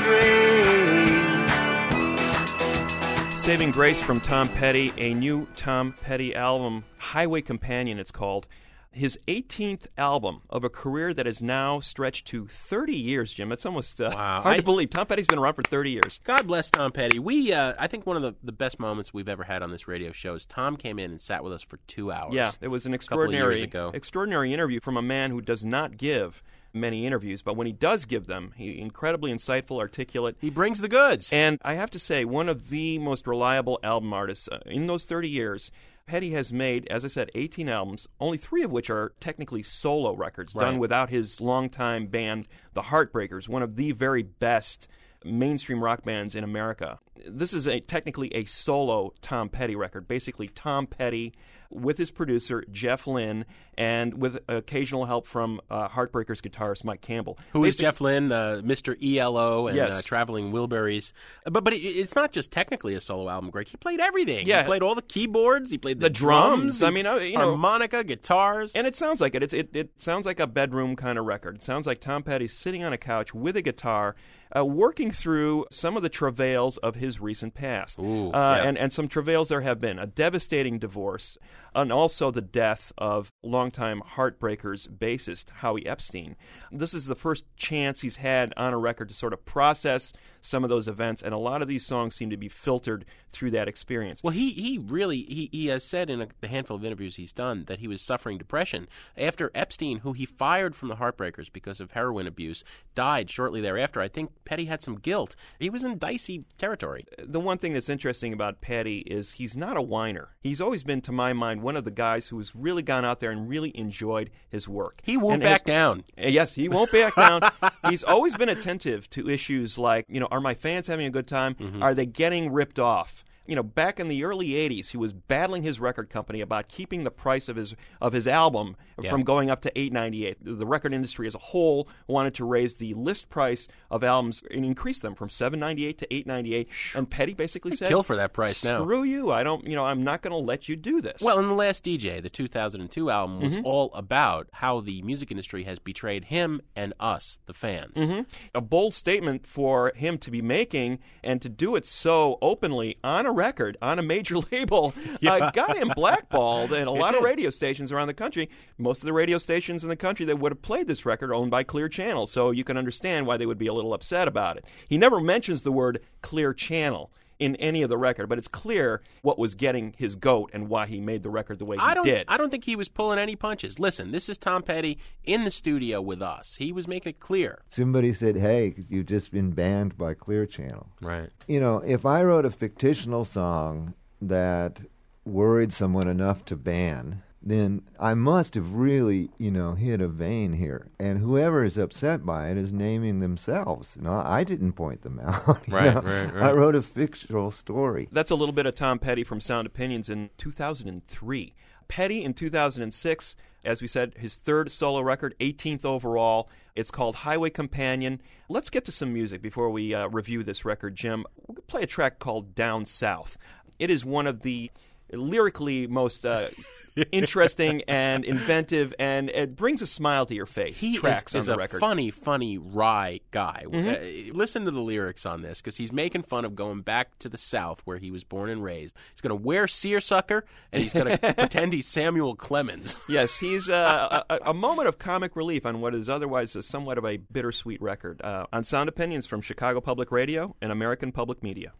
grace. Saving Grace from Tom Petty, a new Tom Petty album, Highway Companion, it's called. His 18th album of a career that has now stretched to 30 years, Jim. It's almost uh, hard I- to believe. Tom Petty's been around for 30 years. God bless Tom Petty. We, uh, I think one of the, the best moments we've ever had on this radio show is Tom came in and sat with us for two hours. Yeah, it was an a couple of extraordinary, extraordinary interview from a man who does not give many interviews, but when he does give them, he incredibly insightful, articulate. He brings the goods. And I have to say, one of the most reliable album artists uh, in those 30 years. Petty has made, as I said, 18 albums, only three of which are technically solo records done without his longtime band, The Heartbreakers, one of the very best mainstream rock bands in America. This is a technically a solo Tom Petty record. Basically, Tom Petty with his producer Jeff Lynne and with occasional help from uh, Heartbreakers guitarist Mike Campbell. Who is Jeff Lynne, uh, Mr. ELO, and Yes. uh, Traveling Wilburys. But but it, it's not just technically a solo album, Greg. He played everything. Yeah. he played all the keyboards. He played the, The drums. I mean, uh, you know- harmonica, guitars. And it sounds like it. It's, it. It sounds like a bedroom kind of record. It sounds like Tom Petty sitting on a couch with a guitar, uh, working through some of the travails of his recent past. Ooh, uh, yeah. and, and some travails there have been a devastating divorce, and also the death of longtime Heartbreakers bassist Howie Epstein. This is the first chance he's had on a record to sort of process some of those events, and a lot of these songs seem to be filtered through that experience. Well, he, he really he, he has said in a, the handful of interviews he's done that he was suffering depression after Epstein, who he fired from the Heartbreakers because of heroin abuse, died shortly thereafter. I think Petty had some guilt. He was in dicey territory. the one thing that's interesting about Petty is he's not a whiner. He's always been, to my mind, one of the guys who has really gone out there and really enjoyed his work. He won't And back has- down. Uh, Yes, he won't back down. *laughs* He's always been attentive to issues like, you know, are my fans having a good time? Mm-hmm. Are they getting ripped off? You know, back in the early '80s, he was battling his record company about keeping the price of his of his album Yeah. from going up to 8.98. The record industry as a whole wanted to raise the list price of albums and increase them from 7.98 to 8.98. And Petty basically said, kill for that price now. Screw you! I don't. You know, I'm not going to let you do this. Well, in the last DJ, the 2002 album was Mhm. all about how the music industry has betrayed him and us, the fans. hmm A bold statement for him to be making and to do it so openly on a record, on a major *laughs* label, Yeah. uh, got him blackballed at a lot of radio stations around the country. Most of the radio stations in the country that would have played this record owned by Clear Channel, so you can understand why they would be a little upset about it. He never mentions the word Clear Channel. In any of the record, but it's clear what was getting his goat and why he made the record the way he I don't. did. I don't think he was pulling any punches. Listen, this is Tom Petty in the studio with us. He was making it clear. Somebody said, "Hey, you've just been banned by Clear Channel." Right. You know, if I wrote a fictional song that worried someone enough to ban, then I must have really, you know, hit a vein here. And whoever is upset by it is naming themselves. No, I didn't point them *laughs* out. Right, know? right, I wrote a fictional story. That's a little bit of Tom Petty from Sound Opinions in 2003. Petty in 2006, as we said, his third solo record, 18th overall. It's called Highway Companion. Let's get to some music before we uh, review this record, Jim. We'll play a track called Down South. It is one of the lyrically most uh, *laughs* interesting and inventive, and it brings a smile to your face. He tracks is, on is the a record. funny, funny, wry guy. Mhm. Uh, listen to the lyrics on this because he's making fun of going back to the South where he was born and raised. He's going to wear seersucker and he's going *laughs* to pretend he's Samuel Clemens. *laughs* Yes, he's uh, a, a moment of comic relief on what is otherwise a somewhat of a bittersweet record. Uh, on Sound Opinions from Chicago Public Radio and American Public Media.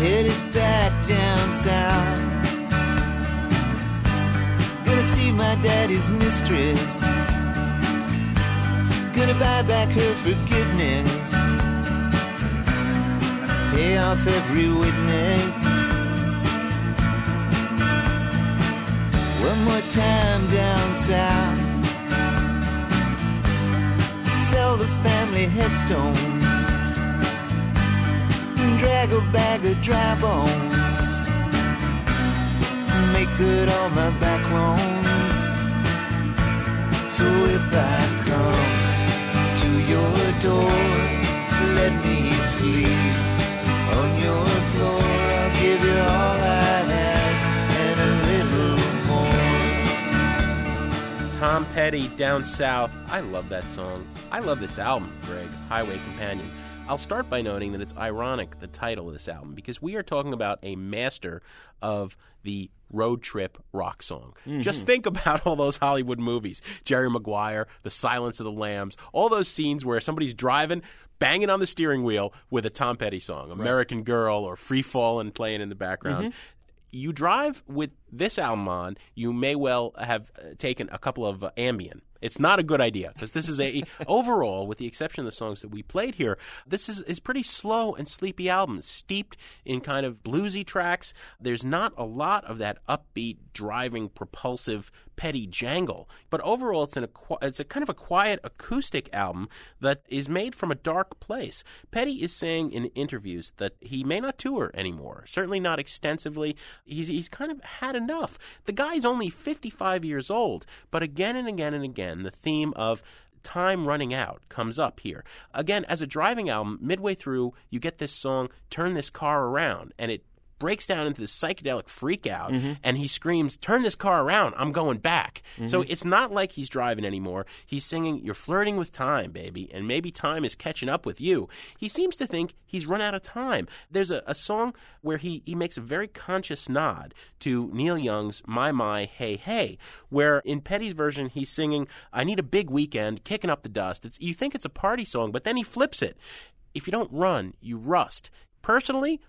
Headed back down south. Gonna see my daddy's mistress. Gonna buy back her forgiveness. Pay off every witness. One more time down south. Sell the family headstones drag a bag of dry bones. Make good my back loans. So if I come to your door, let me sleep on your floor. I'll give you all I have and a little more. Tom Petty, Down South. I love that song. I love this album, Greg, Highway Companion. I'll start by noting that it's ironic, the title of this album, because we are talking about a master of the road trip rock song. Mhm. Just think about all those Hollywood movies Jerry Maguire, The Silence of the Lambs, all those scenes where somebody's driving, banging on the steering wheel with a Tom Petty song, American Girl or Free Fallin' playing in the background. Mhm. You drive with this album on, you may well have uh, taken a couple of uh, Ambien. It's not a good idea because this is a *laughs* overall, with the exception of the songs that we played here, this is is pretty slow and sleepy album, steeped in kind of bluesy tracks. There's not a lot of that upbeat, driving, propulsive, petty jangle, but overall, it's an it's a kind of a quiet acoustic album that is made from a dark place. Petty is saying in interviews that he may not tour anymore, certainly not extensively. He's he's kind of had enough. The guy's only 55 years old, but again and again and again, the theme of time running out comes up here. Again, as a driving album, midway through, you get this song, Turn This Car Around, and it breaks down into this psychedelic freak out Mhm. and he screams turn this car around i'm going back. So Mhm. it's not like he's driving anymore. He's singing you're flirting with time baby and maybe time is catching up with you. He seems to think he's run out of time. There's a, a song where he, he makes a very conscious nod to neil young's my my hey hey where in petty's version he's singing i need a big weekend kicking up the dust. It's you think it's a party song but then he flips it. If you don't run you rust. Personally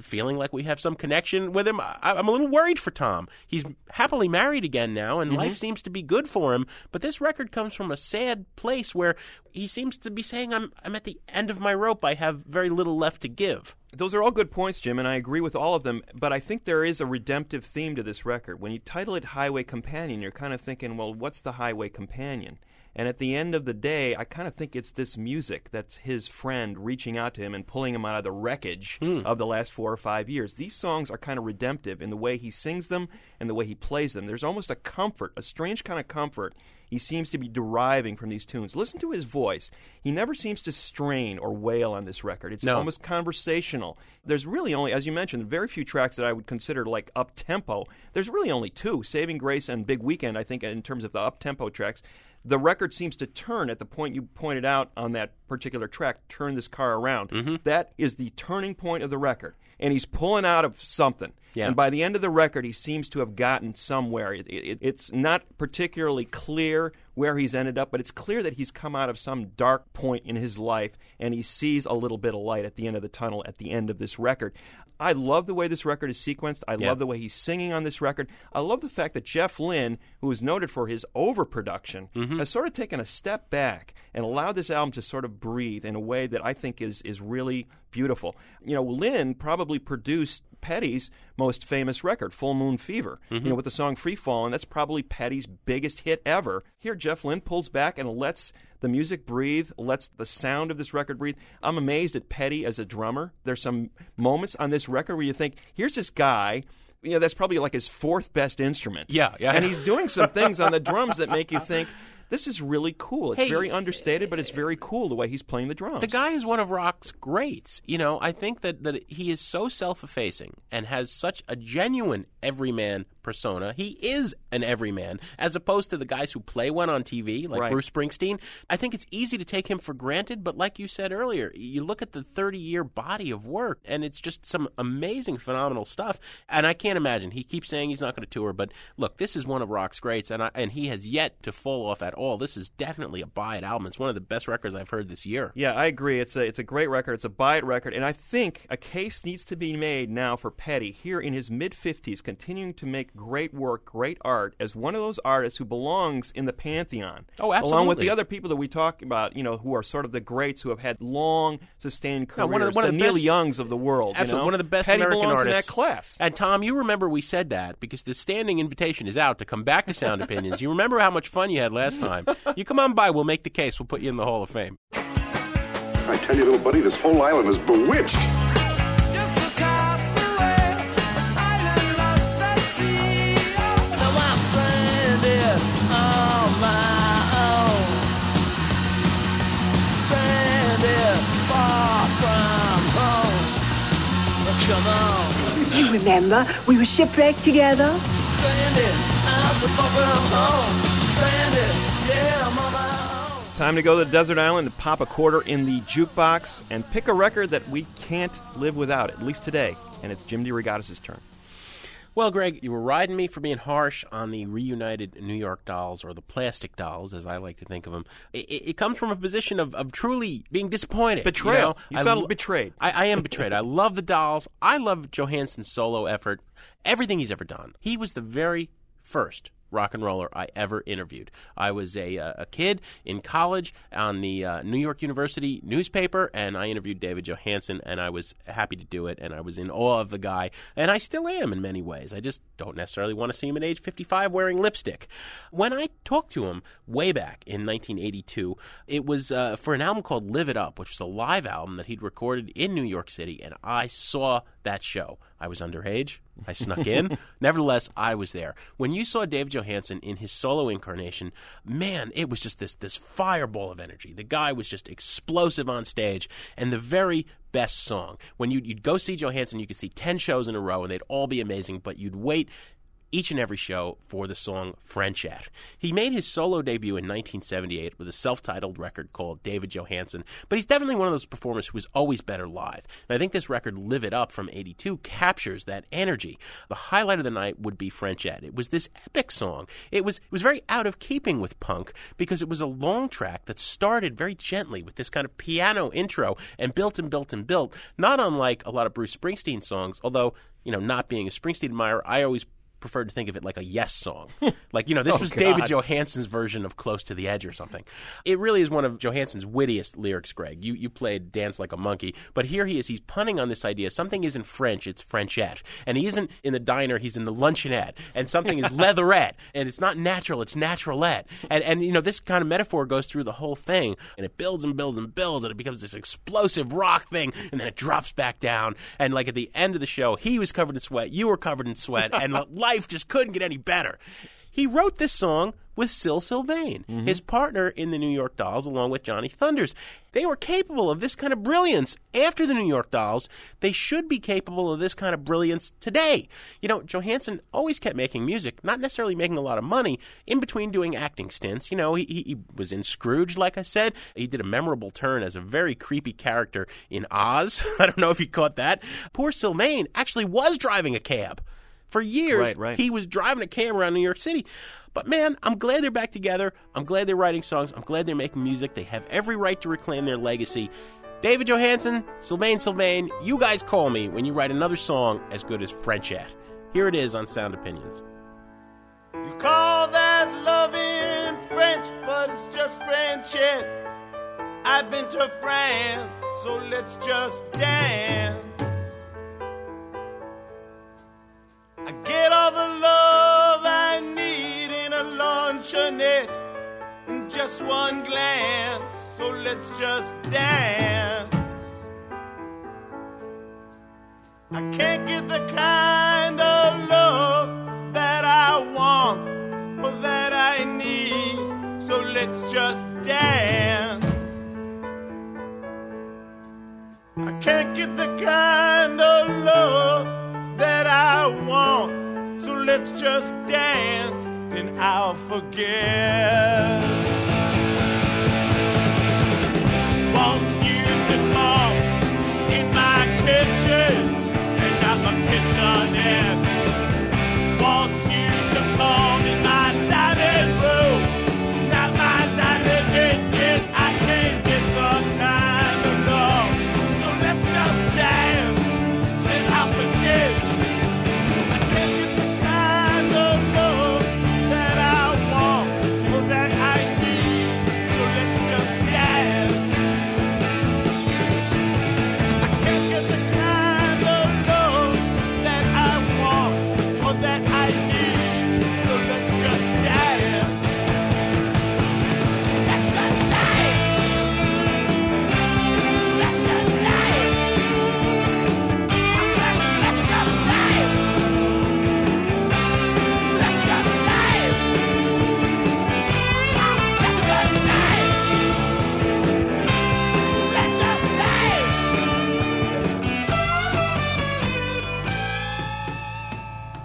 feeling like we have some connection with him. I, I'm a little worried for Tom. He's happily married again now, and Mhm. life seems to be good for him. But this record comes from a sad place where he seems to be saying, "I'm I'm at the end of my rope. I have very little left to give." Those are all good points, Jim, and I agree with all of them. But I think there is a redemptive theme to this record. When you title it Highway Companion, you're kind of thinking, well, what's the Highway Companion? And at the end of the day, I kind of think it's this music that's his friend reaching out to him and pulling him out of the wreckage hmm. of the last four or five years. These songs are kind of redemptive in the way he sings them and the way he plays them. There's almost a comfort, a strange kind of comfort he seems to be deriving from these tunes. Listen to his voice. He never seems to strain or wail on this record. It's No. almost conversational. There's really only, as you mentioned, very few tracks that I would consider like up tempo. There's really only two Saving Grace and Big Weekend, I think, in terms of the up tempo tracks. The record seems to turn at the point you pointed out on that particular track, turn this car around. Mm-hmm. That is the turning point of the record. And he's pulling out of something. Yeah. And by the end of the record, he seems to have gotten somewhere. It, it, it's not particularly clear where he's ended up, but it's clear that he's come out of some dark point in his life and he sees a little bit of light at the end of the tunnel at the end of this record. I love the way this record is sequenced. I Yeah. love the way he's singing on this record. I love the fact that Jeff Lynne, who is noted for his overproduction, Mm-hmm. has sort of taken a step back and allowed this album to sort of breathe in a way that I think is is really beautiful. You know, Lynne probably produced Petty's most famous record, Full Moon Fever. You mm-hmm. know, with the song Free Fall, and that's probably Petty's biggest hit ever. Here, Jeff Lynne pulls back and lets the music breathe, lets the sound of this record breathe. I'm amazed at Petty as a drummer. There's some moments on this record where you think, here's this guy. You know, that's probably like his fourth best instrument. Yeah, yeah. And he's doing some things on the drums that make you think, this is really cool. It's Hey, very understated, but it's very cool the way he's playing the drums. The guy is one of rock's greats. You know, I think that, that he is so self effacing and has such a genuine everyman persona. He is an everyman, as opposed to the guys who play one on TV, like Right. Bruce Springsteen. I think it's easy to take him for granted, but like you said earlier, you look at the 30 year body of work, and it's just some amazing, phenomenal stuff. And I can't imagine. He keeps saying he's not going to tour, but look, this is one of rock's greats, and, I, and he has yet to fall off at all. This is definitely a buy it album. It's one of the best records I've heard this year. Yeah, I agree. It's a it's a great record. It's a buy it record, and I think a case needs to be made now for Petty here in his mid fifties, continuing to make great work, great art as one of those artists who belongs in the pantheon. Oh, absolutely. Along with the other people that we talk about, you know, who are sort of the greats who have had long, sustained No, careers. one of the- one of the the Neil best- Youngs of the world. you Absolutely, know? one of the best Petty American artists in that class. And Tom, you remember we said that because the standing invitation is out to come back to Sound *laughs* Opinions. You remember how much fun you had last time. You come on by, we'll make the case. We'll put you in the Hall of Fame. I tell you, little buddy, this whole island is bewitched. Just across the way, island lost at. Now I'm stranded on my own. Stranded far from home. Oh, come on. You remember, we were shipwrecked together. Stranded, Time to go to the desert island and pop a quarter in the jukebox and pick a record that we can't live without, at least today. And it's Jim DeRogatis' turn. Well, Greg, you were riding me for being harsh on the reunited New York Dolls, or the Plastic Dolls, as I like to think of them. It, it, it comes from a position of, of truly being disappointed. Betrayal. You, You know? sound lo- betrayed. I, I am betrayed. I love the Dolls. I love Johansen's solo effort. Everything he's ever done. He was the very first rock and roller I ever interviewed. I was a, uh, a kid in college on the uh, New York University newspaper, and I interviewed David Johansen, and I was happy to do it, and I was in awe of the guy, and I still am in many ways. I just don't necessarily want to see him at age 55 wearing lipstick. When I talked to him way back in 1982, it was uh, for an album called Live It Up, which was a live album that he'd recorded in New York City, and I saw that show. I was underage. I snuck in. *laughs* Nevertheless, I was there. When you saw Dave Johansen in his solo incarnation, man, it was just this this fireball of energy. The guy was just explosive on stage, and the very best song. When you'd, you'd go see Johansen, you could see ten shows in a row, and they'd all be amazing. But you'd wait each and every show for the song Frenchette. He made his solo debut in 1978 with a self-titled record called David Johansen, but he's definitely one of those performers who is always better live. And I think this record Live It Up from 82 captures that energy. The highlight of the night would be Frenchette. It was this epic song. It was it was very out of keeping with punk because it was a long track that started very gently with this kind of piano intro and built and built and built, not unlike a lot of Bruce Springsteen songs, although, you know, not being a Springsteen admirer, I always preferred to think of it like a yes song. *laughs* like, you know, this Oh, was God. David Johansen's version of Close to the Edge or something. It really is one of Johansen's wittiest lyrics, Greg. You, you played Dance Like a Monkey, but here he is. He's punning on this idea. Something isn't French, it's Frenchette. And he isn't in the diner, he's in the luncheonette. And something is *laughs* leatherette. And it's not natural, it's naturalette. And, and, you know, this kind of metaphor goes through the whole thing. And it builds and builds and builds. And it becomes this explosive rock thing. And then it drops back down. And, like, at the end of the show, he was covered in sweat, you were covered in sweat. and *laughs* life just couldn't get any better. He wrote this song with Syl Sylvain, mm-hmm. his partner in the New York Dolls, along with Johnny Thunders. They were capable of this kind of brilliance after the New York Dolls. They should be capable of this kind of brilliance today. You know, Johansen always kept making music, not necessarily making a lot of money, in between doing acting stints. You know, he, he, he was in Scrooge, like I said. He did a memorable turn as a very creepy character in Oz. *laughs* I don't know if you caught that. Poor Sylvain actually was driving a cab. For years, Right, right. he was driving a cab around New York City. But man, I'm glad they're back together. I'm glad they're writing songs. I'm glad they're making music. They have every right to reclaim their legacy. David Johansen, Sylvain Sylvain, you guys call me when you write another song as good as Frenchette. Here it is on Sound Opinions. You call that love in French, but it's just Frenchette. I've been to France, so let's just dance. Get all the love I need in a luncheonette in just one glance, so let's just dance. I can't get the kind of love that I want or that I need, so let's just dance. I can't get the kind of love that I want, let's just dance, then I'll forget. Wants you to come in my kitchen and not my kitchenette.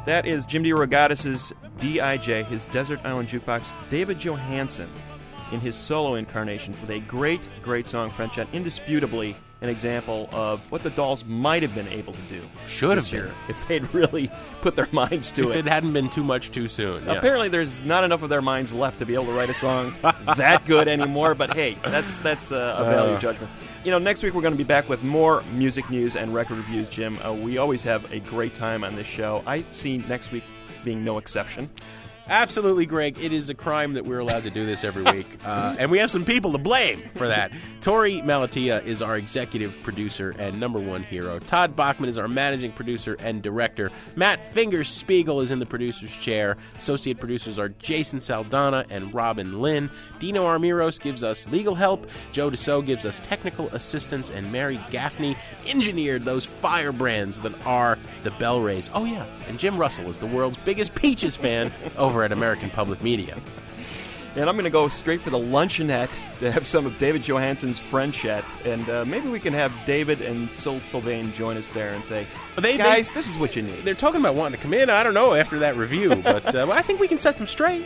That is Jim DeRogatis' DIJ, his Desert Island Jukebox, David Johansen in his solo incarnation with a great, great song, Frenchette, indisputably an example of what the Dolls might have been able to do. Should have been. year if they'd really *laughs* put their minds to if it. If it hadn't been too much too soon. yeah. Apparently, there's not enough of their minds left to be able to write a song *laughs* that good anymore. But hey, that's that's uh, a value Uh. judgment. You know, next week we're going to be back with more music news and record reviews. Jim, uh, we always have a great time on this show. I see next week being no exception. Absolutely, Greg. It is a crime that we're allowed to do this every week. *laughs* Uh, and we have some people to blame for that. Torey Malatia is our executive producer and number one hero. Todd Bachman is our managing producer and director. Matt Fingers Spiegel is in the producer's chair. Associate producers are Jason Saldana and Robin Lynn. Dino Armiros gives us legal help. Joe Deso gives us technical assistance. And Mary Gaffney engineered those firebrands that are the BellRays. Oh, yeah. And Jim Russell is the world's biggest Peaches fan over at American Public Media. And I'm going to go straight for the luncheonette to have some of David Johansen's Frenchette. And uh, maybe we can have David and Sylvain join us there and say, They- guys, they- this is what you need. They're talking about wanting to come in. I don't know after that review, but uh, I think we can set them straight.